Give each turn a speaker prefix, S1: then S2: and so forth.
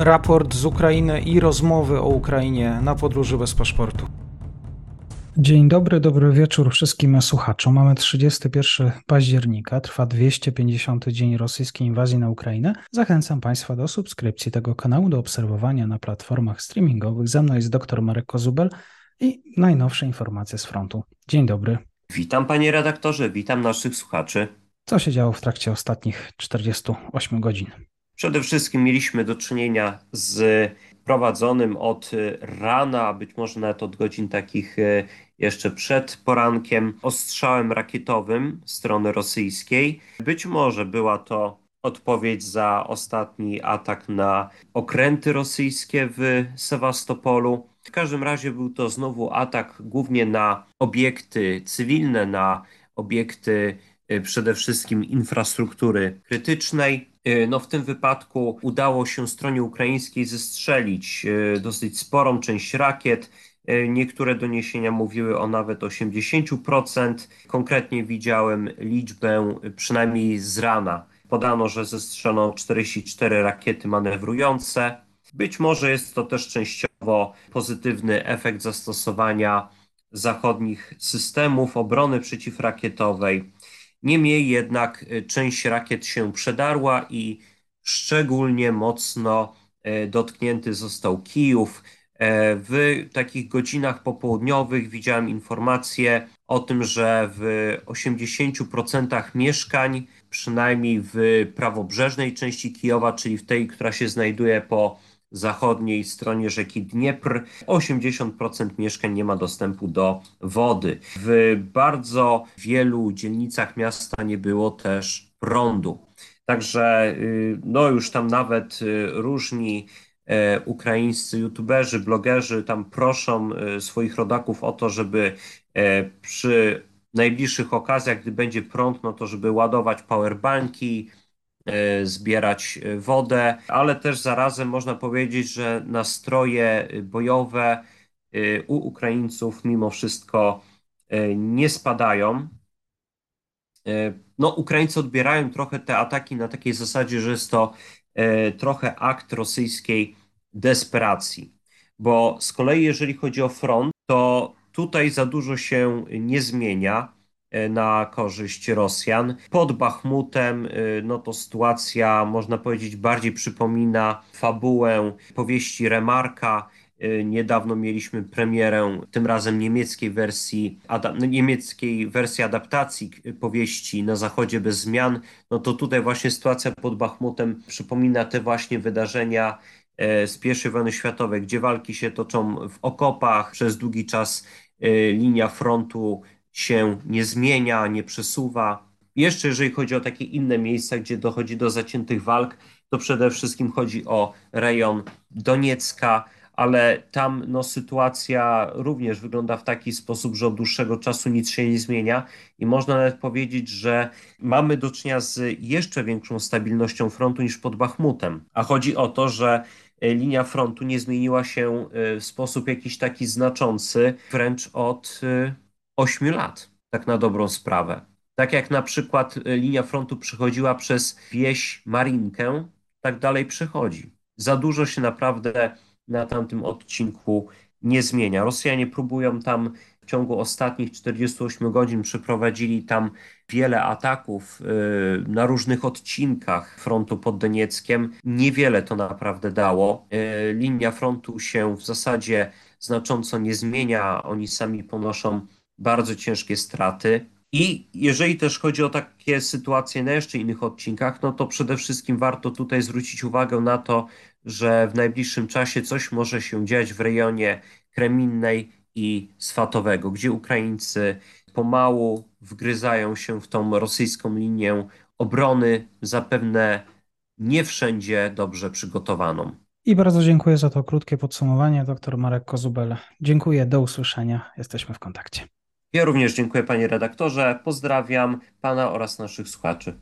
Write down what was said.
S1: raport z Ukrainy i rozmowy o Ukrainie na podróży bez paszportu.
S2: Dzień dobry, dobry wieczór wszystkim słuchaczom. Mamy 31 października, trwa 250 dzień rosyjskiej inwazji na Ukrainę. Zachęcam Państwa do subskrypcji tego kanału, do obserwowania na platformach streamingowych. Ze mną jest dr Marek Kozubel i najnowsze informacje z frontu. Dzień dobry.
S3: Witam panie redaktorze, witam naszych słuchaczy.
S2: Co się działo w trakcie ostatnich 48 godzin?
S3: Przede wszystkim mieliśmy do czynienia z prowadzonym od rana, być może nawet od godzin takich e, jeszcze przed porankiem, ostrzałem rakietowym strony rosyjskiej. Być może była to odpowiedź za ostatni atak na okręty rosyjskie w Sewastopolu. W każdym razie był to znowu atak głównie na obiekty cywilne, na obiekty e, przede wszystkim infrastruktury krytycznej. E, no w tym wypadku udało się stronie ukraińskiej zestrzelić e, dosyć sporą część rakiet. E, niektóre doniesienia mówiły o nawet 80%. Konkretnie widziałem liczbę przynajmniej z rana. Podano, że zestrzelono 44 rakiety manewrujące. Być może jest to też częściowo pozytywny efekt zastosowania zachodnich systemów obrony przeciwrakietowej. Niemniej jednak e, część rakiet się przedarła i szczególnie mocno e, dotknięty został Kijów. E, w takich godzinach popołudniowych widziałem informację o tym, że w 80% mieszkań, przynajmniej w prawobrzeżnej części Kijowa, czyli w tej, która się znajduje po zachodniej stronie rzeki Dniepr 80% mieszkań nie ma dostępu do wody. W bardzo wielu dzielnicach miasta nie było też prądu. Także y, no już tam nawet y, różni e, ukraińscy youtuberzy, blogerzy tam proszą y, swoich rodaków o to, żeby e, przy najbliższych okazjach, gdy będzie prąd, no to żeby ładować powerbanki, zbierać e, wodę, ale też zarazem można powiedzieć, że nastroje bojowe e, u Ukraińców mimo wszystko nie spadają. No, Ukraińcy odbierają trochę te ataki na takiej zasadzie, że jest to trochę akt rosyjskiej desperacji. Bo z kolei, jeżeli chodzi o front, to tutaj za dużo się nie zmienia. E, na korzyść Rosjan. Pod Bachmutem e, no to sytuacja, można powiedzieć, bardziej przypomina fabułę powieści Remarka. E, niedawno mieliśmy premierę, tym razem niemieckiej wersji, no, niemieckiej wersji adaptacji powieści Na Zachodzie bez zmian. No to tutaj właśnie sytuacja pod Bachmutem przypomina te właśnie wydarzenia z I wojny światowej, gdzie walki się toczą w okopach, przez długi czas linia frontu się nie zmienia, nie przesuwa. Jeszcze jeżeli chodzi o takie inne miejsca, gdzie dochodzi do zaciętych walk, to przede wszystkim chodzi o rejon Doniecka, ale tam no, sytuacja również wygląda w taki sposób, że od dłuższego czasu nic się nie zmienia i można nawet powiedzieć, że mamy do czynienia z jeszcze większą stabilnością frontu niż pod Bachmutem. A chodzi o to, że e, linia frontu nie zmieniła się e, w sposób jakiś taki znaczący, wręcz od e, 8 lat, tak na dobrą sprawę. Tak jak na przykład e, linia frontu przechodziła przez wieś Marinkę, tak dalej przechodzi. Za dużo się naprawdę na tamtym odcinku nie zmienia. Rosjanie próbują tam w ciągu ostatnich 48 godzin przeprowadzili tam wiele ataków e, na różnych odcinkach frontu pod Donieckiem. Niewiele to naprawdę dało. E, linia frontu się w zasadzie znacząco nie zmienia. Oni sami ponoszą bardzo ciężkie straty. I jeżeli też chodzi o takie sytuacje na jeszcze innych odcinkach, no to przede wszystkim warto tutaj zwrócić uwagę na to, że w najbliższym czasie coś może się dziać w rejonie Kreminnej i Swatowego, gdzie Ukraińcy pomału wgryzają się w tą rosyjską linię obrony, zapewne nie wszędzie dobrze przygotowaną.
S2: I bardzo dziękuję za to krótkie podsumowanie, dr Marek Kozubel. Dziękuję, do usłyszenia. Jesteśmy w kontakcie.
S3: Ja również dziękuję panie redaktorze, pozdrawiam pana oraz naszych słuchaczy.